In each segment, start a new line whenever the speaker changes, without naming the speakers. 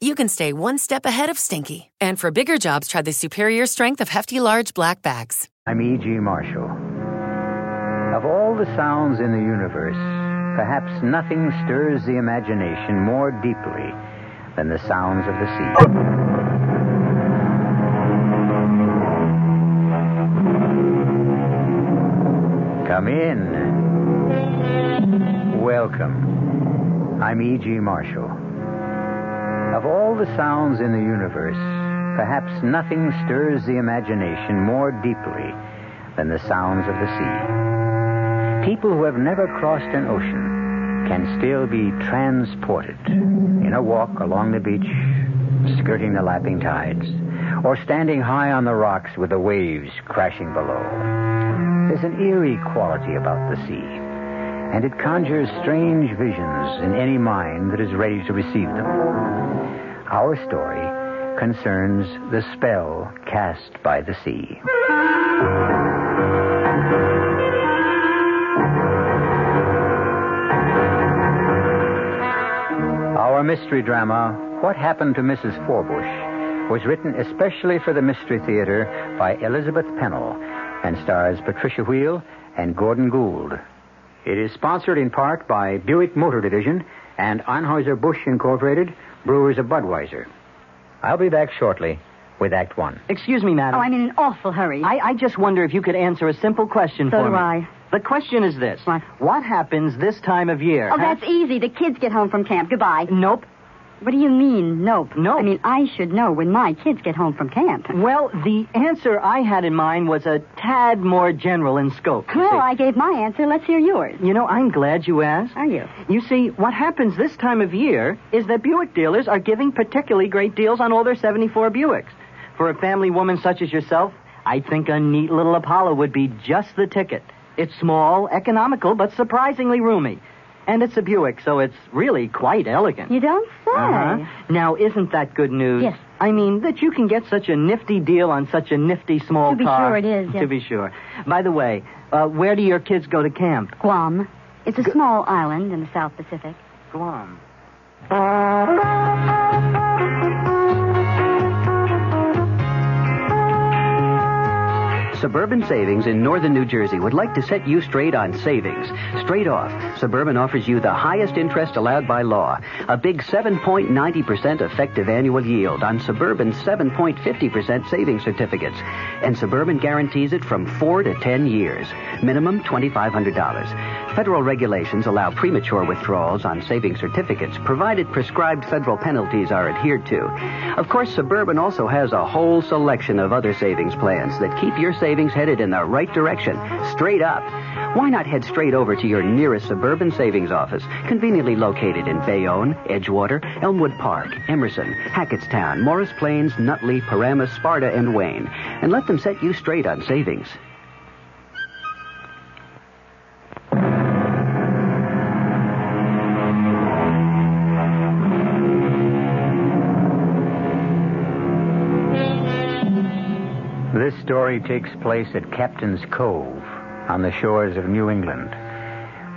you can stay one step ahead of stinky. And for bigger jobs, try the superior strength of Hefty Large Black Bags.
I'm E.G. Marshall. Of all the sounds in the universe, perhaps nothing stirs the imagination more deeply than the sounds of the sea. Come in. Welcome. I'm E.G. Marshall. Of all the sounds in the universe, perhaps nothing stirs the imagination more deeply than the sounds of the sea. People who have never crossed an ocean can still be transported in a walk along the beach, skirting the lapping tides, or standing high on the rocks with the waves crashing below. There's an eerie quality about the sea, and it conjures strange visions in any mind that is ready to receive them. Our story concerns the spell cast by the sea. Our mystery drama, What Happened to Mrs. Forbush, was written especially for the Mystery Theater by Elizabeth Pennell and stars Patricia Wheel and Gordon Gould. It is sponsored in part by Buick Motor Division and Anheuser-Busch Incorporated, brewers of Budweiser. I'll be back shortly with Act One.
Excuse me, madam.
Oh, I'm in an awful hurry.
I, I just wonder if you could answer a simple question
So
for
do
me.
I.
The question is this.
What?
What happens this time of year?
Oh,
huh?
that's easy. The kids get home from camp. Goodbye.
Nope.
What do you mean, nope?
Nope.
I mean, I should know when my kids get home from camp.
Well, the answer I had in mind was a tad more general in scope. you
Well,
see.
I gave my answer. Let's hear yours.
You know, I'm glad you asked.
Are you?
You see, what happens this time of year is that Buick dealers are giving particularly great deals on all their 74 Buicks. For a family woman such as yourself, I think a neat little Apollo would be just the ticket. It's small, economical, but surprisingly roomy. And it's a Buick, so it's really quite elegant.
You don't say.
Uh-huh. Now, isn't that good news?
Yes.
I mean, that you can get such a nifty deal on such a nifty small car.
To be
car.
sure it is, yes.
To be sure. By the way, uh, where do your kids go to camp?
Guam. It's a small island in the South Pacific.
Guam.
Suburban Savings in northern New Jersey would like to set you straight on savings. Straight off, Suburban offers you the highest interest allowed by law, a big 7.90% effective annual yield on Suburban 7.50% savings certificates. And Suburban guarantees it from 4 to 10 years. Minimum $2,500. Federal regulations allow premature withdrawals on savings certificates, provided prescribed federal penalties are adhered to. Of course, Suburban also has a whole selection of other savings plans that keep your savings headed in the right direction, straight up. Why not head straight over to your nearest Suburban Savings office, conveniently located in Bayonne, Edgewater, Elmwood Park, Emerson, Hackettstown, Morris Plains, Nutley, Paramus, Sparta, and Wayne, and let them set you straight on savings.
Story takes place at Captain's Cove on the shores of New England.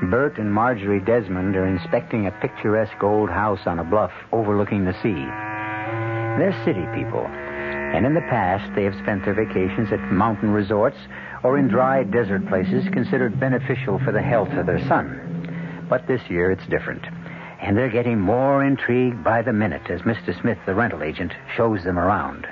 Bert and Marjorie Desmond are inspecting a picturesque old house on a bluff overlooking the sea. They're city people, and in the past they have spent their vacations at mountain resorts or in dry desert places considered beneficial for the health of their son. But this year it's different, and they're getting more intrigued by the minute as Mr. Smith, the rental agent, shows them around.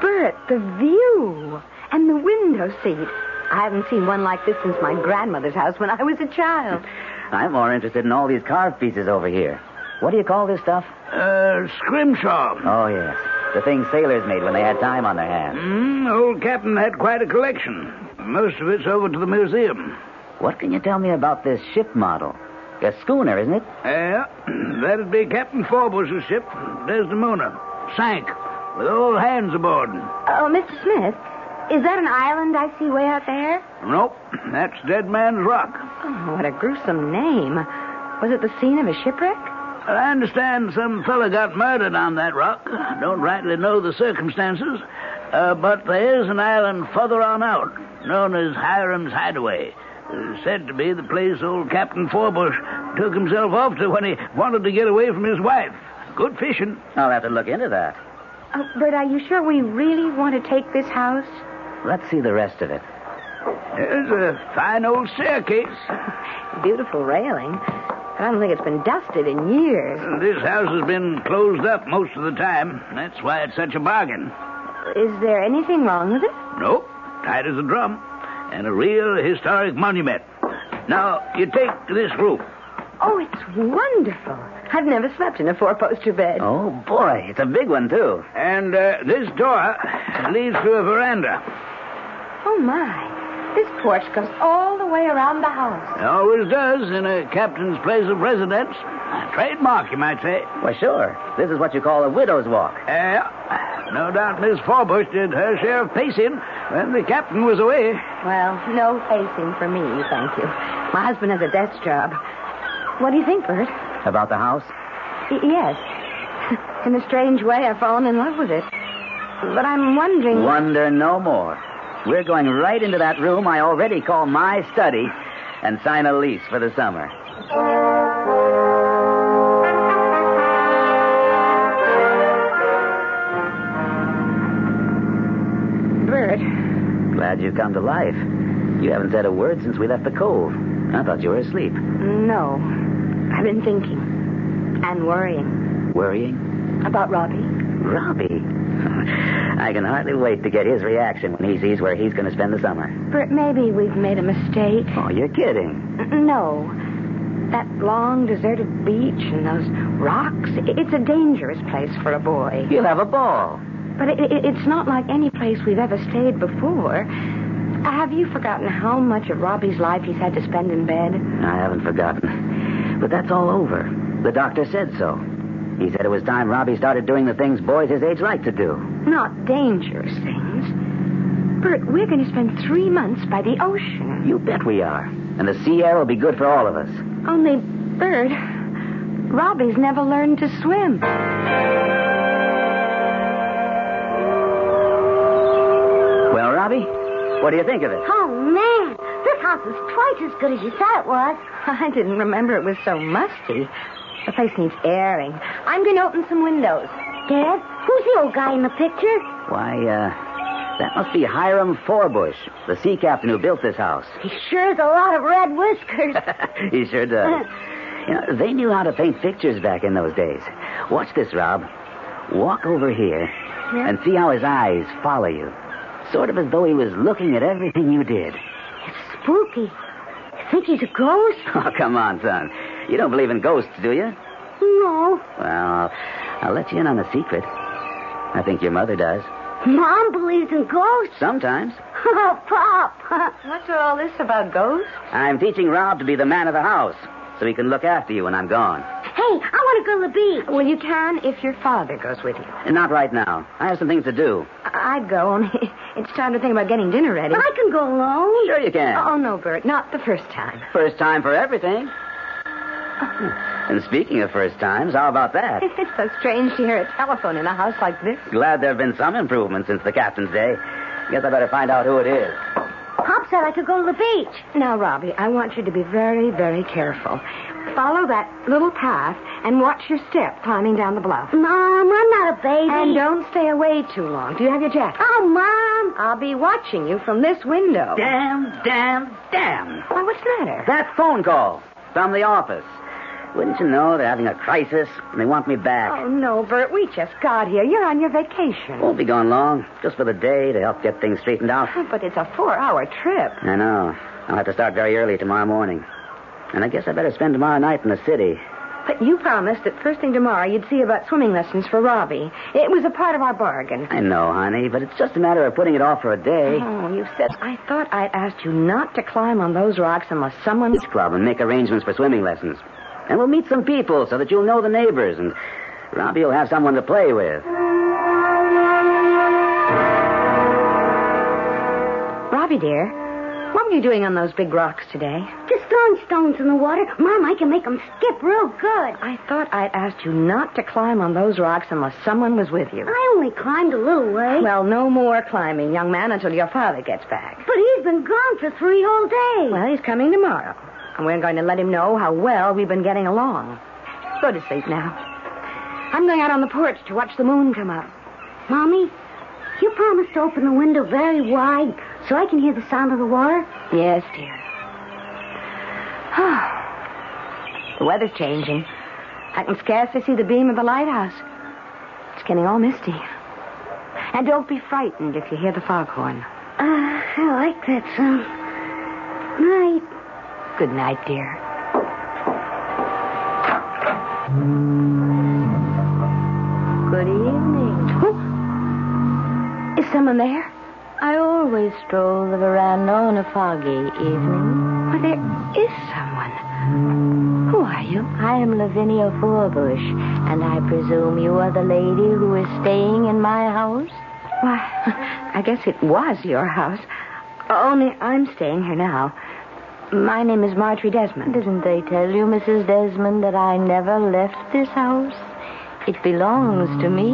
Bert.
Bert, the view and the window seat. I haven't seen one like this since my grandmother's house when I was a child.
I'm more interested in all these carved pieces over here. What do you call this stuff?
Uh, scrimshaw.
Oh, yes. The things sailors made when they had time on their hands.
Mm, old Captain had quite a collection. Most of it's over to the museum.
What can you tell me about this ship model? A schooner, isn't it?
Yeah, that'd be Captain Forbush's ship, Desdemona. Sank, with all hands aboard.
Oh, Mr. Smith, is that an island I see way out there?
Nope, that's Dead Man's Rock.
Oh, what a gruesome name. Was it the scene of a shipwreck?
I understand some fella got murdered on that rock. I Don't rightly know the circumstances. Uh, but there is an island further on out, known as Hiram's Hideaway. Uh, said to be the place old Captain Forbush took himself off to when he wanted to get away from his wife. Good fishing.
I'll have to look into that.
Oh, Bert, are you sure we really want to take this house?
Let's see the rest of it.
There's a fine old staircase.
Beautiful railing. I don't think it's been dusted in years.
This house has been closed up most of the time. That's why it's such a bargain.
Is there anything wrong with it?
Nope. Tight as a drum. And a real historic monument. Now, you take this roof.
Oh, it's wonderful. I've never slept in a four-poster bed.
Oh, boy. It's a big one, too.
And uh, this door leads to a veranda.
Oh, my. This porch goes all the way around the house.
It always does in a captain's place of residence. A trademark, you might say.
Well, sure. This is what you call a widow's walk.
Yeah. No doubt Miss Forbush did her share of pacing when the captain was away.
Well, no pacing for me, thank you. My husband has a desk job. What do you think, Bert?
About the house?
Y- yes. In a strange way, I've fallen in love with it. But I'm wondering.
Wonder no more. We're going right into that room I already call my study and sign a lease for the summer.
Bert,
Glad you've come to life. You haven't said a word since we left the cove. I thought you were asleep.
no. I've been thinking and worrying
Worrying?
about Robbie.
Robbie. I can hardly wait to get his reaction when he sees where he's going to spend the summer.
Bert, maybe we've made a mistake.
Oh, you're kidding.
No. That long, deserted beach and those rocks, it's a dangerous place for a boy.
You'll have a ball.
But it, it, it's not like any place we've ever stayed before. Have you forgotten how much of Robbie's life he's had to spend in bed?
I haven't forgotten. But that's all over. The doctor said so. He said it was time Robbie started doing the things boys his age like to do.
Not dangerous things. Bert, we're going to spend three months by the ocean.
You bet we are. And the sea air will be good for all of us.
Only, Bert, Robbie's never learned to swim.
Well, Robbie, what do you think of it?
Oh, man. This house is twice as good as you thought it was.
I didn't remember it was so musty. The place needs airing. I'm going to open some windows.
Dad, who's the old guy in the picture?
Why, uh, that must be Hiram Forbush, the sea captain who built this house.
He sure has a lot of red whiskers.
he sure does. You know, they knew how to paint pictures back in those days. Watch this, Rob. Walk over here and see how his eyes follow you. Sort of as though he was looking at everything you did.
It's spooky. You think he's a ghost?
Oh, come on, son. You don't believe in ghosts, do you?
No.
Well, I'll, I'll let you in on a secret. I think your mother does.
Mom believes in ghosts.
Sometimes.
Oh, Pop.
What's all this about ghosts?
I'm teaching Rob to be the man of the house so he can look after you when I'm gone.
Hey, I want to go to the beach.
Well, you can if your father goes with you.
Not right now. I have some things to do.
I- I'd go, only it's time to think about getting dinner ready.
I can go alone.
Sure you can.
Oh, no, Bert, not the first time.
First time for everything. And speaking of first times, how about that?
it's so strange to hear a telephone in a house like this.
Glad there have been some improvements since the captain's day. Guess I better find out who it is.
Pop said I could go to the beach.
Now, Robbie, I want you to be very, very careful. Follow that little path and watch your step climbing down the bluff.
Mom, I'm not a baby.
And don't stay away too long. Do you have your jacket?
Oh, Mom.
I'll be watching you from this window.
Damn, damn, damn.
Why, what's the matter?
That phone call from the office. Wouldn't you know they're having a crisis and they want me back?
Oh, no, Bert. We just got here. You're on your vacation.
Won't be gone long, just for the day to help get things straightened out.
But it's a four-hour trip.
I know. I'll have to start very early tomorrow morning. And I guess I better spend tomorrow night in the city.
But you promised that first thing tomorrow you'd see about swimming lessons for Robbie. It was a part of our bargain.
I know, honey, but it's just a matter of putting it off for a day.
Oh, you said I thought I'd asked you not to climb on those rocks unless someone.
Beach club and make arrangements for swimming lessons. And we'll meet some people so that you'll know the neighbors and Robbie will have someone to play with.
Robbie, dear, what were you doing on those big rocks today?
Just throwing stones in the water. Mom, I can make them skip real good.
I thought I'd asked you not to climb on those rocks unless someone was with you.
I only climbed a little way.
Well, no more climbing, young man, until your father gets back.
But he's been gone for three whole days.
Well, he's coming tomorrow. And we're going to let him know how well we've been getting along. Go to sleep now. I'm going out on the porch to watch the moon come up.
Mommy, you promised to open the window very wide so I can hear the sound of the water?
Yes, dear. the weather's changing. I can scarcely see the beam of the lighthouse. It's getting all misty. And don't be frightened if you hear the foghorn.
Uh, I like that sound. Night.
Good night, dear. Good evening. Is someone there?
I always stroll the veranda on a foggy evening.
Well, there is someone. Who are you?
I am Lavinia Forbush, and I presume you are the lady who is staying in my house?
Why, I guess it was your house. Only I'm staying here now. My name is Marjorie Desmond.
Didn't they tell you, Mrs. Desmond, that I never left this house? It belongs to me.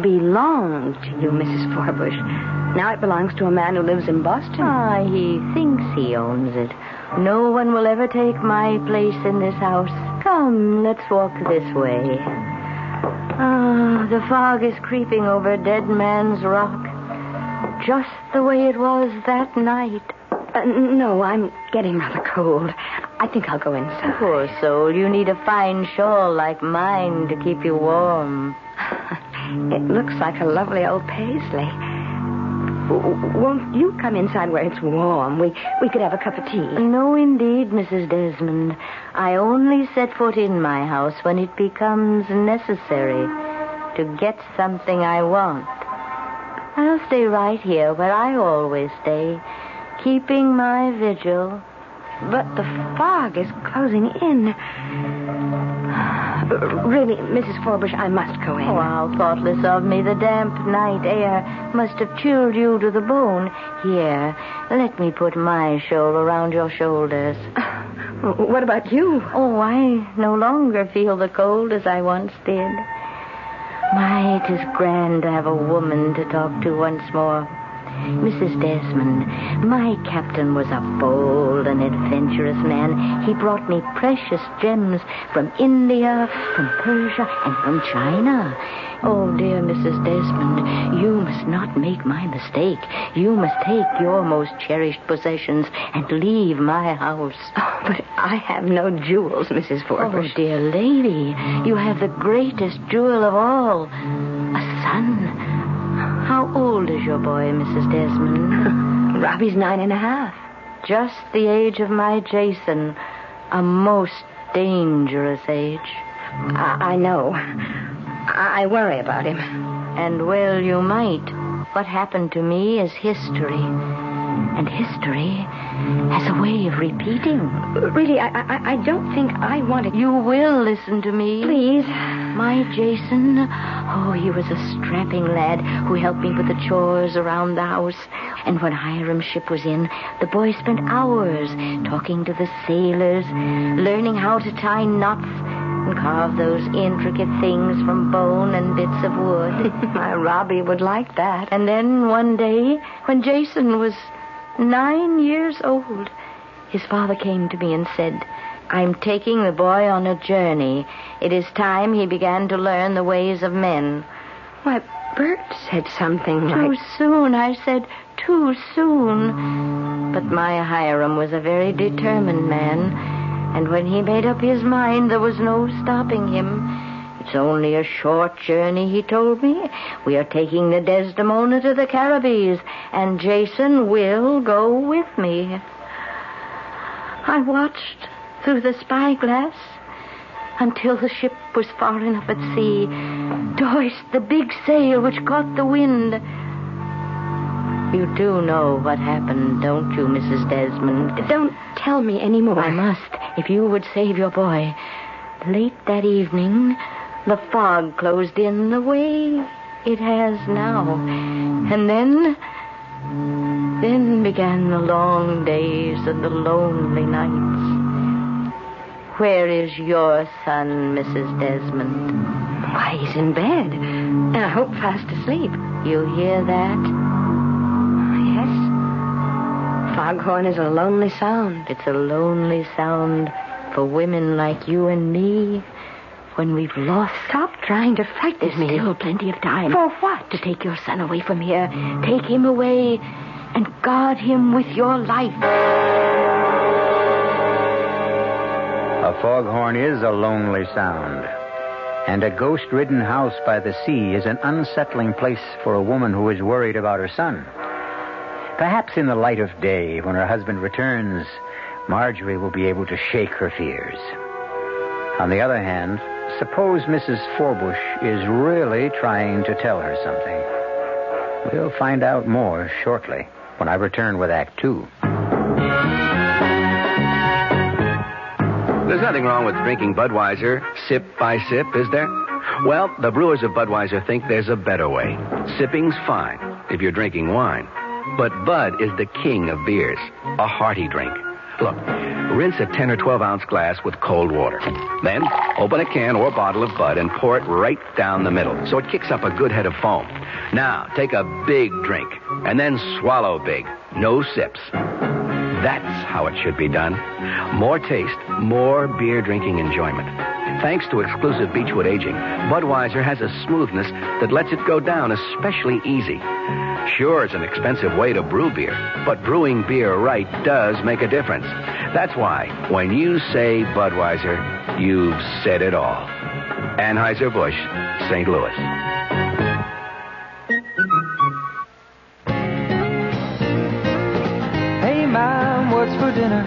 Belonged to you, Mrs. Forbush. Now it belongs to a man who lives in Boston.
Ah, he thinks he owns it. No one will ever take my place in this house. Come, let's walk this way. Ah, the fog is creeping over Dead Man's Rock. Just the way it was that night.
Uh, no, I'm getting rather cold. I think I'll go inside.
Poor soul, you need a fine shawl like mine to keep you warm.
it looks like a lovely old paisley. Won't you come inside where it's warm? We we could have a cup of tea.
No, indeed, Mrs. Desmond. I only set foot in my house when it becomes necessary to get something I want. I'll stay right here where I always stay, keeping my vigil.
But the fog is closing in. Really, Mrs. Forbush, I must go in.
Oh, how thoughtless of me. The damp night air must have chilled you to the bone. Here, let me put my shawl around your shoulders.
What about you?
Oh, I no longer feel the cold as I once did. My, it is grand to have a woman to talk to once more. Mrs. Desmond, my captain was a bold and adventurous man. He brought me precious gems from India, from Persia, and from China. Oh, dear Mrs. Desmond, you must not make my mistake. You must take your most cherished possessions and leave my house.
Oh, but I have no jewels, Mrs. Forbush.
Oh, dear lady, you have the greatest jewel of all a son. How old is your boy, Mrs. Desmond?
Robbie's nine and a half.
Just the age of my Jason. A most dangerous age.
I, I know. I, I worry about him.
And well, you might. What happened to me is history. And history has a way of repeating.
Really, I, I, I don't think I want to.
You will listen to me.
Please.
My Jason, oh, he was a strapping lad who helped me with the chores around the house. And when Hiram's ship was in, the boy spent hours talking to the sailors, learning how to tie knots and carve those intricate things from bone and bits of wood.
My Robbie would like that.
And then one day, when Jason was nine years old, his father came to me and said, I'm taking the boy on a journey. It is time he began to learn the ways of men.
Why, Bert said something
Too
like...
soon, I said, too soon. But my Hiram was a very determined man. And when he made up his mind, there was no stopping him. It's only a short journey, he told me. We are taking the Desdemona to the Caribbees, and Jason will go with me. I watched through the spyglass until the ship was far enough at sea to hoist the big sail which caught the wind. You do know what happened, don't you, Mrs. Desmond?
Don't tell me any more.
I must, if you would save your boy. Late that evening, the fog closed in the way it has now. And then. Then began the long days and the lonely nights. Where is your son, Mrs. Desmond?
Why, he's in bed. And I hope fast asleep.
You hear that?
Ah, yes. Foghorn is a lonely sound.
It's a lonely sound for women like you and me when we've lost.
Stop trying to frighten
There's
me.
still plenty of time.
For what?
To take your son away from here. Take him away and guard him with your life.
A foghorn is a lonely sound. And a ghost ridden house by the sea is an unsettling place for a woman who is worried about her son. Perhaps in the light of day, when her husband returns, Marjorie will be able to shake her fears. On the other hand, suppose Mrs. Forbush is really trying to tell her something. We'll find out more shortly when I return with Act Two.
There's nothing wrong with drinking Budweiser sip by sip, is there? Well, the brewers of Budweiser think there's a better way. Sipping's fine if you're drinking wine. But Bud is the king of beers, a hearty drink. Look, rinse a 10 or 12 ounce glass with cold water. Then open a can or bottle of Bud and pour it right down the middle so it kicks up a good head of foam. Now, take a big drink and then swallow big. No sips. That's how it should be done. More taste, more beer drinking enjoyment. Thanks to exclusive Beechwood aging, Budweiser has a smoothness that lets it go down especially easy. Sure, it's an expensive way to brew beer, but brewing beer right does make a difference. That's why when you say Budweiser, you've said it all. Anheuser-Busch, St. Louis.
Hey, Mom, what's for dinner?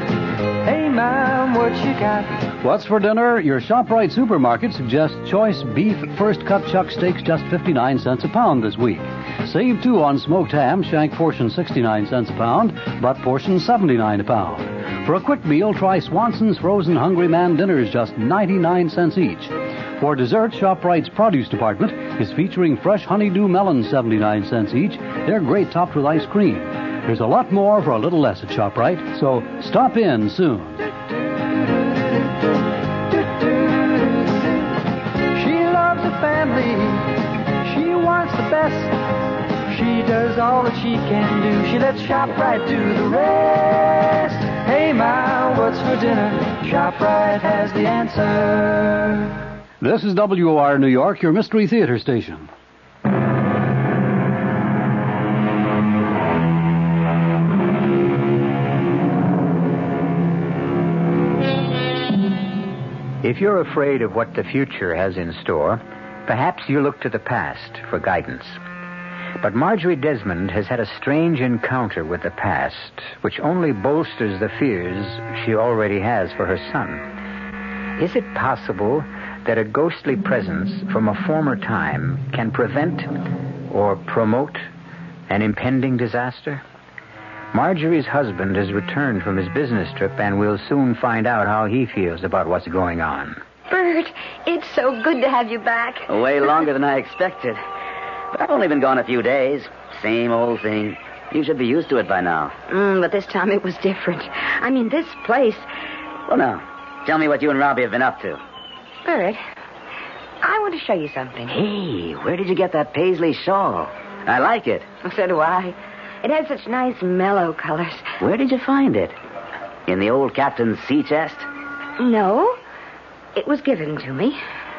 Hey, Mom, what you got?
What's for dinner? Your ShopRite supermarket suggests choice beef first cut chuck steaks just 59 cents a pound this week. Save two on smoked ham, shank portion 69 cents a pound, butt portion 79 a pound. For a quick meal, try Swanson's frozen Hungry Man dinners just 99 cents each. For dessert, ShopRite's produce department is featuring fresh honeydew melons 79 cents each. They're great topped with ice cream. There's a lot more for a little less at ShopRite, so stop in soon.
Best. She does all that she can do. She lets ShopRite do the rest. Hey, Ma, what's for dinner? ShopRite has the answer.
This is WOR New York, your Mystery Theater station.
If you're afraid of what the future has in store, perhaps you look to the past for guidance. But Marjorie Desmond has had a strange encounter with the past, which only bolsters the fears she already has for her son. Is it possible that a ghostly presence from a former time can prevent or promote an impending disaster? Marjorie's husband has returned from his business trip, and we'll soon find out how he feels about what's going on.
Bert, it's so good to have you back.
Way longer than I expected. But I've only been gone a few days. Same old thing. You should be used to it by now.
Mm, but this time it was different. I mean, this place.
Well, now, tell me what you and Robbie have been up to.
Bert, I want to show you something.
Hey, where did you get that paisley shawl? I like it.
So do I. It has such nice mellow colors.
Where did you find it? In the old captain's sea chest?
No, it was given to me.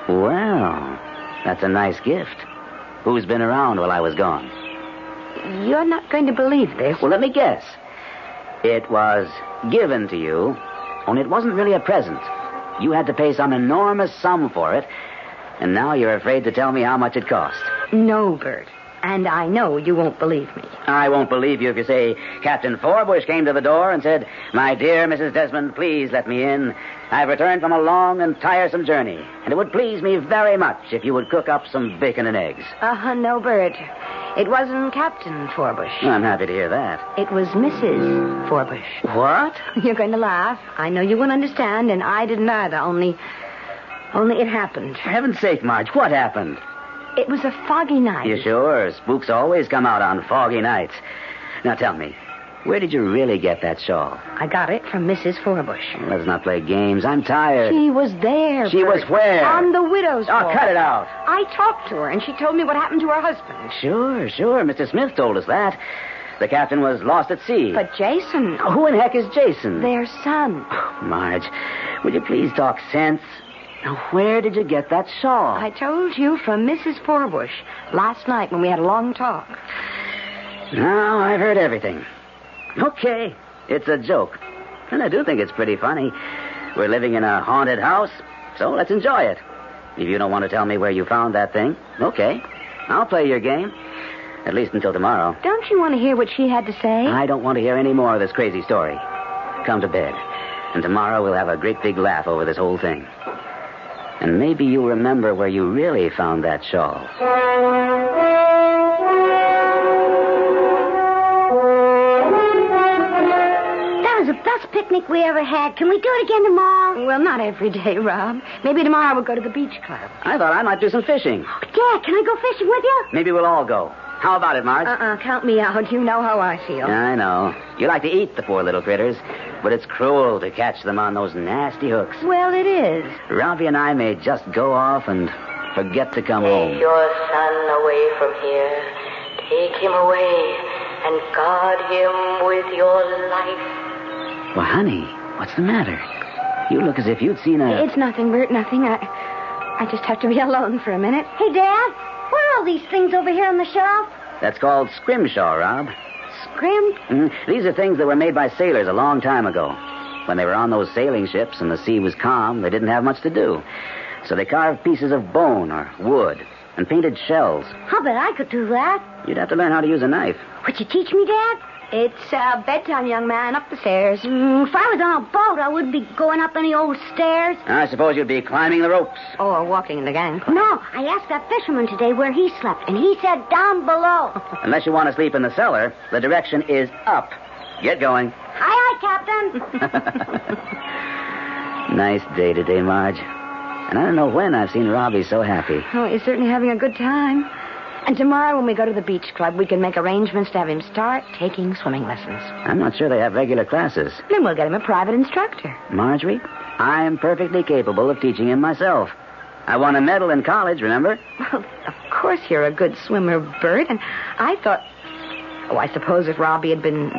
Well, that's a nice gift. Who's been around while I was gone?
You're not going to believe this.
Well, let me guess. It was given to you Only it wasn't really a present. You had to pay some enormous sum for it, and now you're afraid to tell me how much it cost.
No, Bert. And I know you won't believe me.
I won't believe you if you say Captain Forbush came to the door and said, My dear Mrs. Desmond, please let me in. I've returned from a long and tiresome journey, and it would please me very much if you would cook up some bacon and eggs.
Uh, huh, no, Bert. It wasn't Captain Forbush.
I'm happy to hear that.
It was Mrs. Forbush.
What?
You're going to laugh. I know you won't understand, and I didn't either, only. Only it happened.
For heaven's sake, Marge, what happened?
It was a foggy night.
You sure? Spooks always come out on foggy nights. Now tell me, where did you really get that shawl?
I got it from Mrs. Forbush.
Let's not play games. I'm tired.
She was there.
She
Bert.
was where?
On the widow's
Oh, cut it out.
I talked to her, and she told me what happened to her husband.
Sure, sure. Mr. Smith told us that. The captain was lost at sea.
But Jason.
Who in heck is Jason?
Their son.
Marge, will you please talk sense? Now, where did you get that saw?
I told you from Mrs. Forbush last night when we had a long talk.
Now, I've heard everything. Okay, it's a joke. And I do think it's pretty funny. We're living in a haunted house, so let's enjoy it. If you don't want to tell me where you found that thing, okay. I'll play your game. At least until tomorrow.
Don't you want to hear what she had to say?
I don't want to hear any more of this crazy story. Come to bed. And tomorrow we'll have a great big laugh over this whole thing. And maybe you'll remember where you really found that shawl.
That was the best picnic we ever had. Can we do it again tomorrow?
Well, not every day, Rob. Maybe tomorrow we'll go to the beach club.
I thought I might do some fishing.
Dad, can I go fishing with you?
Maybe we'll all go. How about it, Marge?
Uh-uh, count me out. You know how I feel.
I know. You like to eat the poor little critters, but it's cruel to catch them on those nasty hooks.
Well, it is.
Robbie and I may just go off and forget to come home.
Take your son away from here. Take him away and guard him with your life.
Well, honey, what's the matter? You look as if you'd seen a.
It's nothing, Bert, nothing. I, I just have to be alone for a minute.
Hey, Dad, what are all these things over here on the shelf?
That's called scrimshaw, Rob.
Scrim?
Mhm. These are things that were made by sailors a long time ago. When they were on those sailing ships and the sea was calm, they didn't have much to do. So they carved pieces of bone or wood and painted shells.
I'll bet I could do that.
You'd have to learn how to use a knife.
Would you teach me, Dad?
It's uh, bedtime, young man. Up the stairs.
Mm, if I was on a boat, I wouldn't be going up any old stairs.
I suppose you'd be climbing the ropes.
Or walking in the gang.
No, I asked that fisherman today where he slept, and he said down below.
Unless you want to sleep in the cellar, the direction is up. Get going.
Aye, aye, Captain.
Nice day today, Marge. And I don't know when I've seen Robbie so happy.
Oh, he's certainly having a good time. And tomorrow, when we go to the beach club, we can make arrangements to have him start taking swimming lessons.
I'm not sure they have regular classes.
Then we'll get him a private instructor.
Marjorie, I am perfectly capable of teaching him myself. I won a medal in college, remember?
Well, of course you're a good swimmer, Bert. And I thought, oh, I suppose if Robbie had been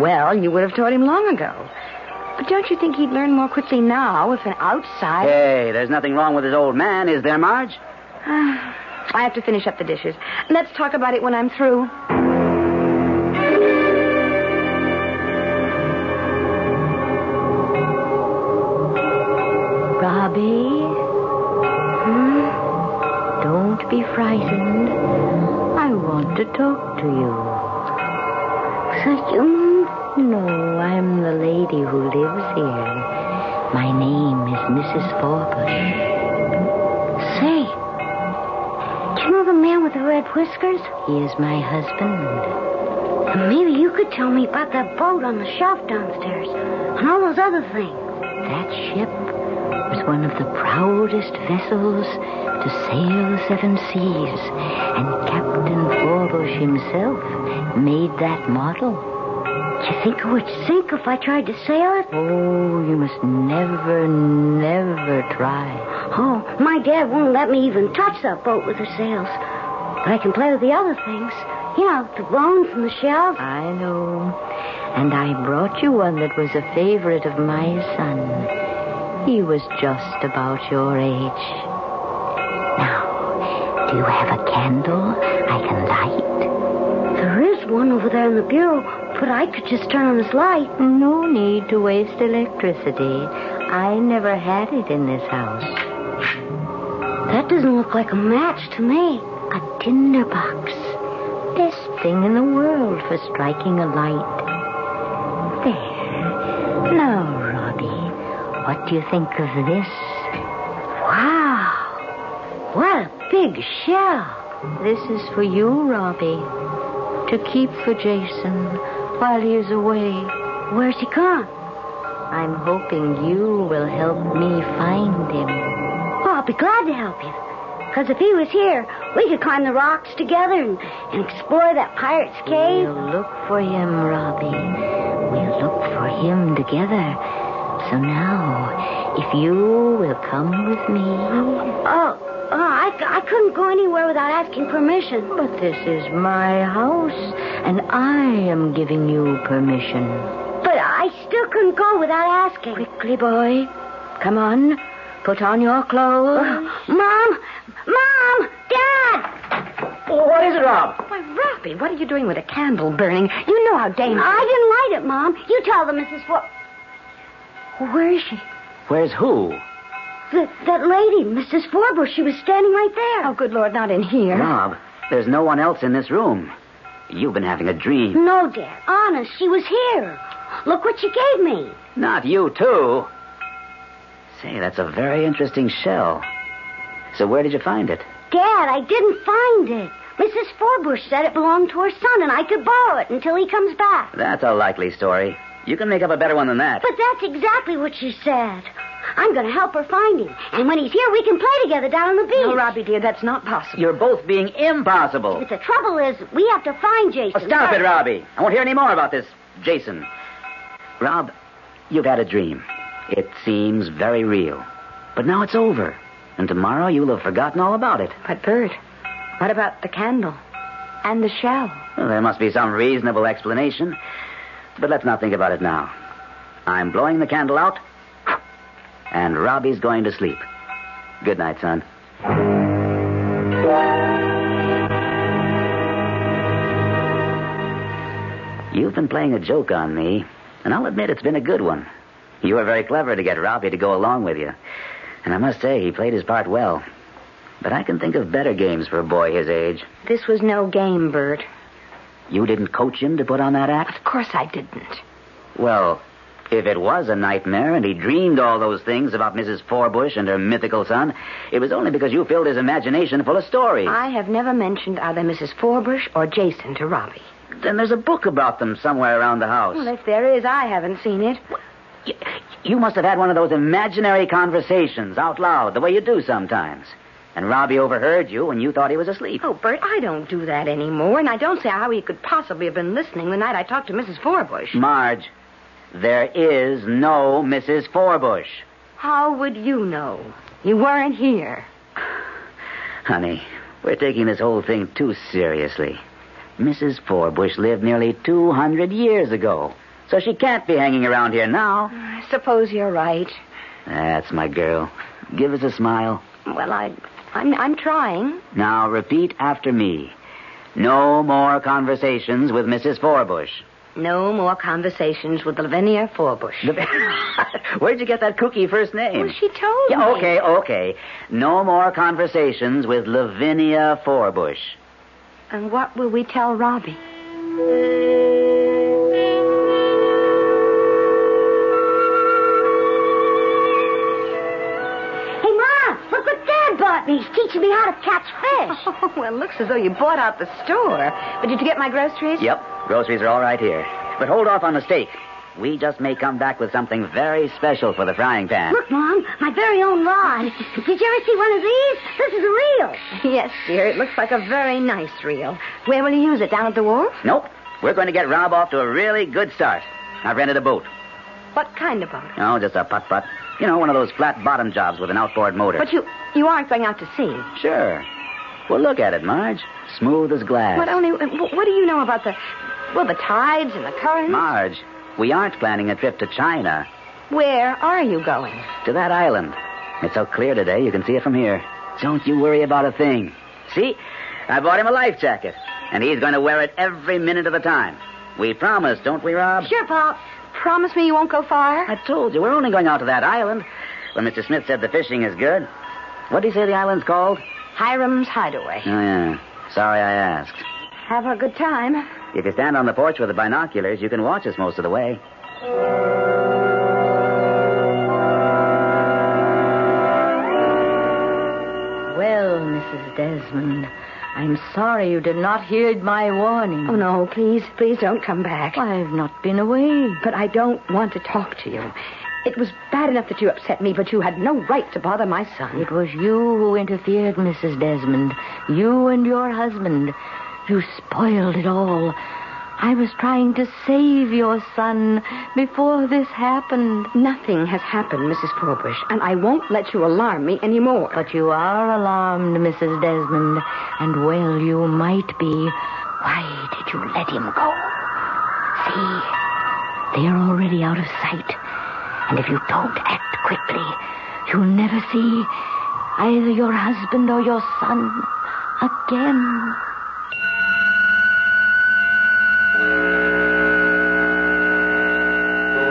well, you would have taught him long ago. But don't you think he'd learn more quickly now if an outside?
Hey, there's nothing wrong with his old man, is there, Marge?
Ah, I have to finish up the dishes. Let's talk about it when I'm through.
Robbie? Hmm? Don't be frightened. I want to talk to you. No, I'm the lady who lives here. My name is Mrs. Forbush.
With the red whiskers?
He is my husband.
Maybe you could tell me about that boat on the shelf downstairs and all those other things.
That ship was one of the proudest vessels to sail the seven seas, and Captain Forbush himself made that model.
Do you think it would sink if I tried to sail it?
Oh, you must never, never try.
Oh, my dad won't let me even touch that boat with the sails. But I can play with the other things. You know, the bones and the shells.
I know. And I brought you one that was a favorite of my son. He was just about your age. Now, do you have a candle I can light?
There is one over there in the bureau, But I could just turn on this light.
No need to waste electricity. I never had it in this house.
That doesn't look like a match to me.
A tinderbox. Best thing in the world for striking a light. There. Now, Robbie, what do you think of this?
Wow. What a big shell.
This is for you, Robbie. To keep for Jason while he is away.
Where's he gone?
I'm hoping you will help me find him.
Oh, I'll be glad to help you. Because if he was here, we could climb the rocks together and, and explore that pirate's cave.
We'll look for him, Robbie. We'll look for him together. So now, if you will come with me.
Oh, oh I, I couldn't go anywhere without asking permission.
But this is my house, and I am giving you permission.
But I still couldn't go without asking.
Quickly, boy. Come on. Put on your clothes.
Oh, Mom! Mom! Dad!
What is it, Rob?
Why, Robbie, what are you doing with a candle burning? You know how dangerous.
I didn't light it, Mom. You tell them, Mrs. For... Where is she?
Where's who?
The, that lady, Mrs. Forbush. She was standing right there.
Oh, good Lord, not in here.
Rob, there's no one else in this room. You've been having a dream.
No, Dad. Honest, she was here. Look what she gave me.
Not you, too. Say, that's a very interesting shell. So where did you find it?
Dad, I didn't find it. Mrs. Forbush said it belonged to her son, and I could borrow it until he comes back.
That's a likely story. You can make up a better one than that.
But that's exactly what she said. I'm going to help her find him. And when he's here, we can play together down on the beach.
No, Robbie, dear, that's not possible.
You're both being impossible.
But the trouble is, we have to find Jason.
Oh, stop
first.
it, Robbie. I won't hear any more about this Jason. Rob, you've had a dream. It seems very real. But now it's over. And tomorrow you'll have forgotten all about it.
But, Bert, what about the candle and the shell?
Well, there must be some reasonable explanation. But let's not think about it now. I'm blowing the candle out, and Robbie's going to sleep. Good night, son. You've been playing a joke on me, and I'll admit it's been a good one. You were very clever to get Robbie to go along with you. And I must say, he played his part well. But I can think of better games for a boy his age.
This was no game, Bert.
You didn't coach him to put on that act?
Of course I didn't.
Well, if it was a nightmare and he dreamed all those things about Mrs. Forbush and her mythical son, it was only because you filled his imagination full of stories.
I have never mentioned either Mrs. Forbush or Jason to Robbie.
Then there's a book about them somewhere around the house.
Well, if there is, I haven't seen it.
You must have had one of those imaginary conversations out loud, the way you do sometimes. And Robbie overheard you and you thought he was asleep.
Oh, Bert, I don't do that anymore, and I don't see how he could possibly have been listening the night I talked to Mrs. Forbush.
Marge, there is no Mrs. Forbush.
How would you know? You weren't here.
Honey, we're taking this whole thing too seriously. Mrs. Forbush lived nearly 200 years ago, so she can't be hanging around here now.
I suppose you're right.
That's my girl. Give us a smile.
Well, I, I'm, I'm trying.
Now repeat after me. No more conversations with Mrs. Forbush.
No more conversations with Lavinia Forbush.
Where'd you get that cookie first name?
Well, she told
yeah,
me.
Okay, okay. No more conversations with Lavinia Forbush.
And what will we tell Robbie?
He's teaching me how to catch fish.
Oh, well, looks as though you bought out the store. But did you get my groceries?
Yep, groceries are all right here. But hold off on the steak. We just may come back with something very special for the frying pan.
Look, Mom, my very own rod. Did you ever see one of these? This is a reel.
Yes, dear. It looks like a very nice reel. Where will you use it? Down at the wharf?
Nope. We're going to get Rob off to a really good start. I've rented a boat.
What kind of boat?
Oh, just a putt-putt. You know, one of those flat bottom jobs with an outboard motor.
But you you aren't going out to sea.
Sure. Well, look at it, Marge. Smooth as glass.
But only? Uh, what what do you know about the well the tides and the currents?
Marge, we aren't planning a trip to China.
Where are you going?
To that island. It's so clear today, you can see it from here. Don't you worry about a thing. See? I bought him a life jacket, and he's going to wear it every minute of the time. We promise, don't we, Rob?
Sure, Pop. Promise me you won't go far.
I told you, we're only going out to that island. When Mr. Smith said the fishing is good. What did he say the island's called?
Hiram's Hideaway.
Oh, yeah. Sorry I asked.
Have a good time.
If you stand on the porch with the binoculars, you can watch us most of the way.
Well, Mrs. Desmond, I'm sorry you did not heed my warning.
Oh, no, please, please don't come back.
I've not been away.
But I don't want to talk to you. It was bad enough that you upset me, but you had no right to bother my son.
It was you who interfered, Mrs. Desmond. You and your husband. You spoiled it all. I was trying to save your son before this happened.
Nothing has happened, Mrs. Forbush, and I won't let you alarm me anymore.
But you are alarmed, Mrs. Desmond, and well you might be. Why did you let him go? See, they're already out of sight. And if you don't act quickly, you'll never see either your husband or your son again.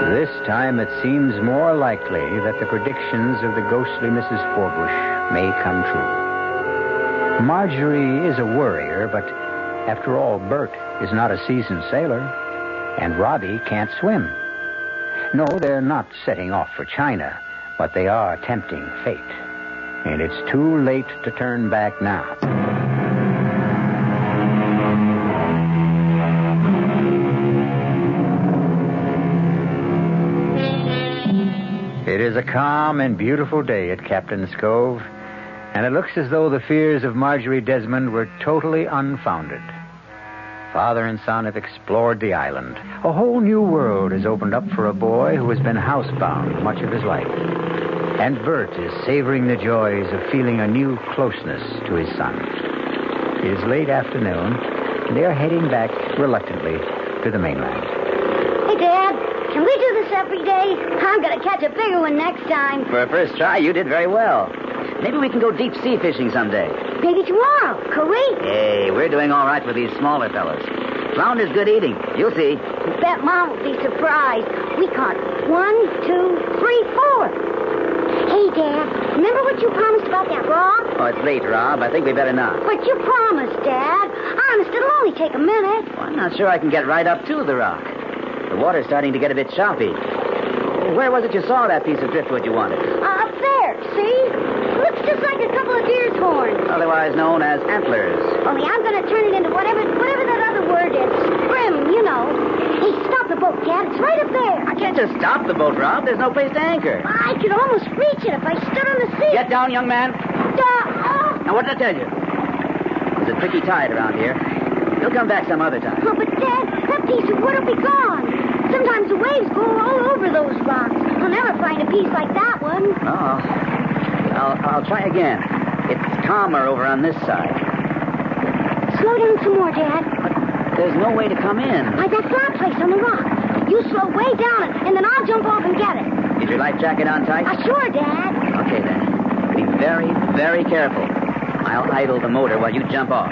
This time it seems more likely that the predictions of the ghostly Mrs. Forbush may come true. Marjorie is a worrier, but after all, Bert is not a seasoned sailor, and Robbie can't swim. No, they're not setting off for China, but they are tempting fate. And it's too late to turn back now. Calm and beautiful day at Captain's Cove, and it looks as though the fears of Marjorie Desmond were totally unfounded. Father and son have explored the island. A whole new world has opened up for a boy who has been housebound much of his life. And Bert is savoring the joys of feeling a new closeness to his son. It is late afternoon, and they are heading back reluctantly to the mainland.
Can we do this every day? I'm going to catch a bigger one next time.
For a first try, you did very well. Maybe we can go deep sea fishing someday.
Maybe tomorrow. Could we?
Hey, we're doing all right with these smaller fellows. Flounder's good eating. You'll see.
I Bet Mom will be surprised. We caught one, two, three, four. Hey, Dad, remember what you promised about that rock?
Oh, it's late, Rob. I think we better not.
But you promised, Dad. Honest, it'll only take a minute.
Well, I'm not sure I can get right up to the rock. The water's starting to get a bit choppy. Where was it you saw that piece of driftwood you wanted?
Uh, up there, see? Looks just like a couple of deer's horns.
Otherwise known as antlers.
Only I'm going to turn it into whatever whatever that other word is. Brim, you know. Hey, stop the boat, Dad. It's right up there.
I can't just stop the boat, Rob. There's no place to anchor.
I could almost reach it if I stood on the seat.
Get down, young man.
Uh, oh.
Now, what did I tell you? There's a tricky tide around here. He'll come back some other time.
Oh, but Dad, piece of wood will be gone. Sometimes the waves go all over those rocks. I'll never find a piece like that one.
Oh. I'll, I'll try again. It's calmer over on this side.
Slow down some more, Dad.
There's no way to come in.
Like that flat place on the rock. You slow way down, and then I'll jump off and get it.
Is your life jacket on tight?
Uh, sure, Dad.
Okay, then. Be very, very careful. I'll idle the motor while you jump off.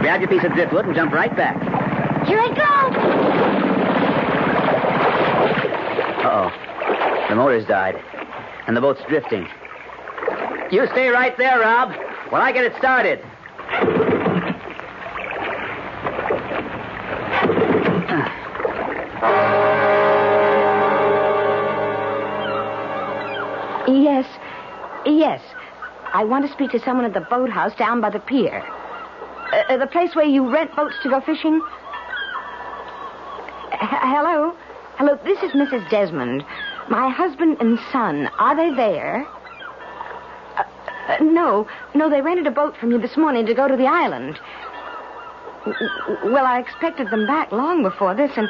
Grab your piece of driftwood and jump right back.
Here I go.
Uh-oh. The motor's died. And the boat's drifting. You stay right there, Rob, while I get it started.
Yes. Yes. I want to speak to someone at the boathouse down by the pier. Uh, uh, the place where you rent boats to go fishing? Hello? Hello, this is Mrs. Desmond. My husband and son, are they there? Uh, uh, no, no, they rented a boat from you this morning to go to the island. Well, I expected them back long before this, and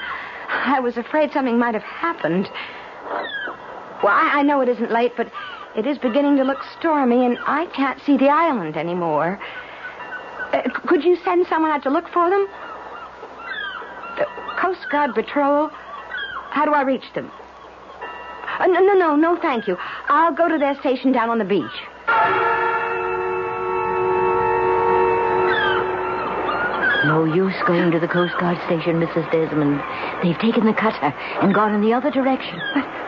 I was afraid something might have happened. Well, I, I know it isn't late, but it is beginning to look stormy, and I can't see the island anymore. Uh, could you send someone out to look for them? Uh, Coast Guard Patrol? How do I reach them? Uh, no, no, no, no, thank you. I'll go to their station down on the beach.
No use going to the Coast Guard station, Mrs. Desmond. They've taken the cutter and gone in the other direction.
But, but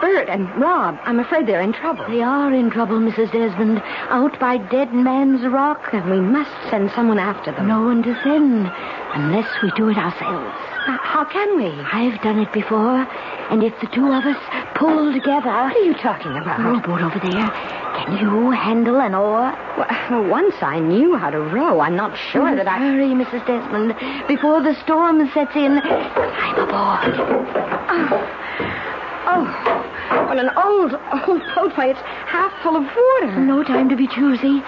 Bert and Rob, I'm afraid they're in trouble.
They are in trouble, Mrs. Desmond. Out by Dead Man's Rock.
Then we must send someone after them.
No one to send, unless we do it ourselves.
Uh, how can we?
I've done it before, and if the two of us pull together.
What are you talking about?
The rowboat over there. Can you handle an oar?
Well, once I knew how to row, I'm not sure that I.
Hurry, Mrs. Desmond, before the storm sets in. I'm aboard.
Oh. Oh, what an old, old boat. Why, it's half full of water.
No time to be choosy.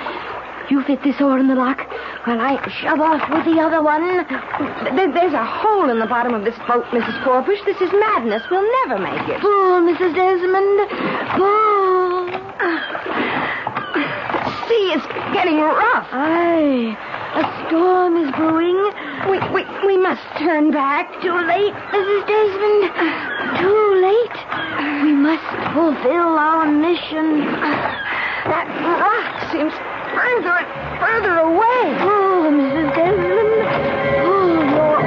You fit this oar in the lock while I shove off with the other one.
There, there's a hole in the bottom of this boat, Mrs. Forbush. This is madness. We'll never make it.
Pull, Mrs. Desmond. Pull.
The sea is getting rough.
Aye. A storm is brewing.
We, we, we must turn back.
Too late, Mrs. Desmond. Too must fulfill our mission.
That rock seems further and further away.
Oh, Mrs. Desmond. Pull your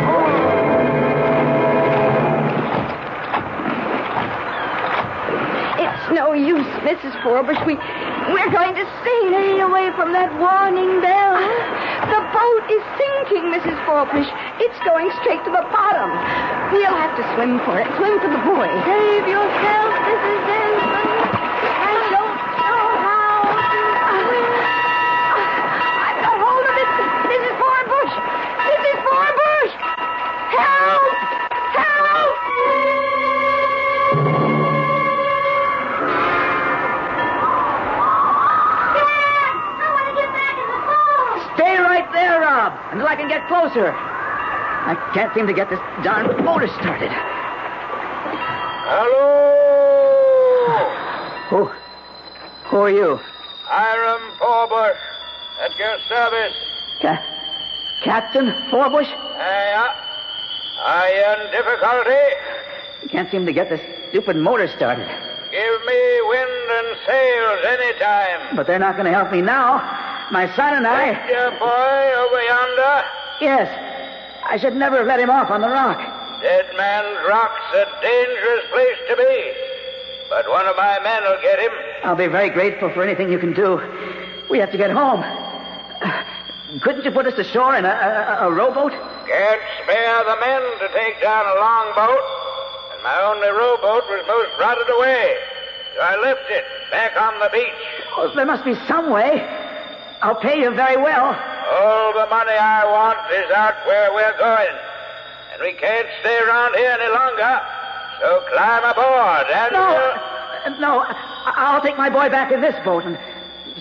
It's no use, Mrs. Forbush. We, we're going to.
Stay away from that warning bell.
The boat is sinking, Mrs. Forbush. It's going straight to the bottom. We'll have to swim for it. Swim for the boy.
Save yourself, Mrs. Desmond. I
can get closer. I can't seem to get this darn motor started.
Hello!
Who? Who are you?
Hiram Forbush. At your service.
Ca- Captain Forbush?
Yeah. Are you in difficulty?
I can't seem to get this stupid motor started.
Give me wind and sails any time.
But they're not going to help me now. My son and I.
Your boy over yonder?
Yes. I should never have let him off on the rock.
Dead Man's Rock's a dangerous place to be. But one of my men will get him.
I'll be very grateful for anything you can do. We have to get home. Couldn't you put us ashore in a, a, a rowboat?
Can't spare the men to take down a long boat. And my only rowboat was most rotted away. So I left it back on the beach.
Oh, there must be some way. I'll pay you very well.
All the money I want is out where we're going. And we can't stay around here any longer. So climb aboard and.
No,
we'll-
no, I- I'll take my boy back in this boat, and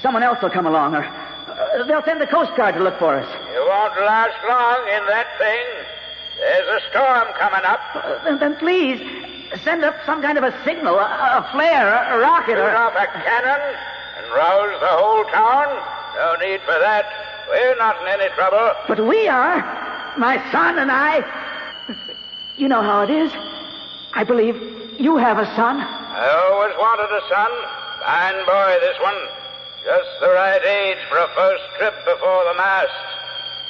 someone else will come along, or uh, they'll send the Coast Guard to look for us.
You won't last long in that thing. There's a storm coming up.
Uh, then, then please, send up some kind of a signal, a, a flare, a, a rocket,
Shoot
or...
off a cannon and rouse the whole town. No need for that. We're not in any trouble.
But we are. My son and I. You know how it is. I believe you have a son.
I always wanted a son. Fine boy, this one. Just the right age for a first trip before the mast.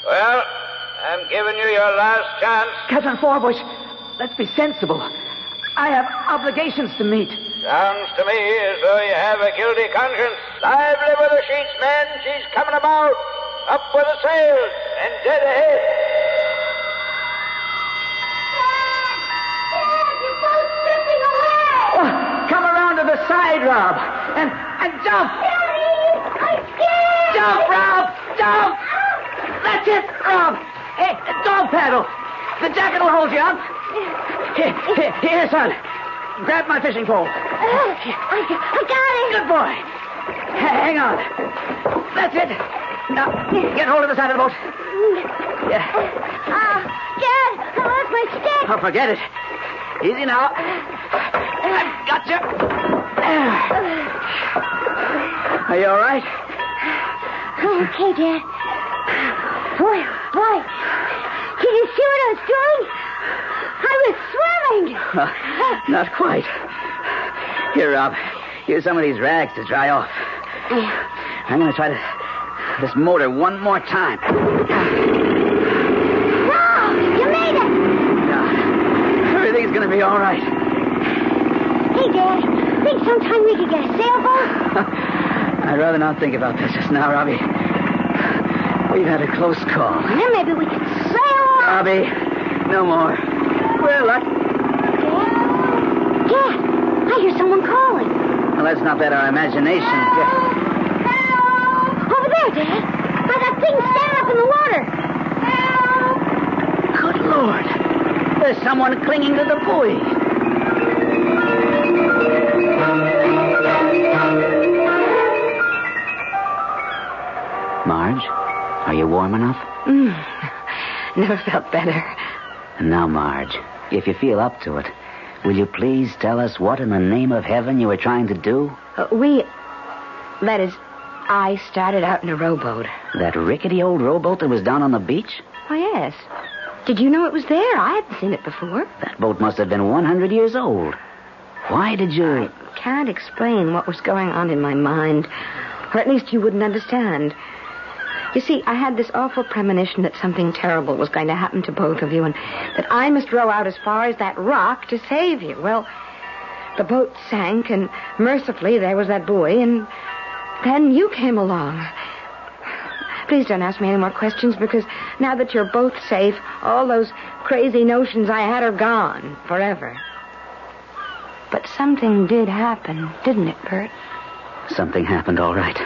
Well, I'm giving you your last chance.
Captain Forbush, let's be sensible. I have obligations to meet.
Sounds to me as though you have a guilty conscience. Lively with the sheets, men. She's coming about. Up with the sails and dead ahead.
Oh, come around to the side, Rob, and and jump. I'm scared. Jump, Rob! Jump! That's it, Rob. Hey, dog paddle. The jacket will hold you up. Here, here, here, son. Grab my fishing pole.
I, I got it.
Good boy. Hang on. That's it. Now, get hold of the side of the boat. Yeah.
Uh, Dad, I lost my stick.
Oh, forget it. Easy now. I've got you. Are you all right?
Oh, okay, Dad. Boy, boy. Can you see what I was doing? I was swimming.
Not quite. Here, Rob. Here's some of these rags to dry off. I'm going to try to, this motor one more time. Rob, you made it. Yeah. Everything's going to be all right.
Hey, Dad. Think sometime we could get a sailboat?
I'd rather not think about this just now, Robbie. We've had a close call.
Then maybe we could sail.
Robbie, no more. We're lucky.
Dad, I hear someone calling.
Well, let's not let our imagination get.
Over there, Dad. By that thing standing up in the water.
Good Lord. There's someone clinging to the buoy. Marge, are you warm enough?
Mm. Never felt better.
And now, Marge, if you feel up to it, will you please tell us what in the name of heaven you were trying to do?
Uh, we. That is, I started out in a rowboat.
That rickety old rowboat that was down on the beach?
Oh, yes. Did you know it was there? I hadn't seen it before.
That boat must have been 100 years old. Why did you.
I can't explain what was going on in my mind. Or at least you wouldn't understand. You see, I had this awful premonition that something terrible was going to happen to both of you and that I must row out as far as that rock to save you. Well, the boat sank, and mercifully there was that buoy, and then you came along. Please don't ask me any more questions because now that you're both safe, all those crazy notions I had are gone forever. But something did happen, didn't it, Bert?
Something happened, all right.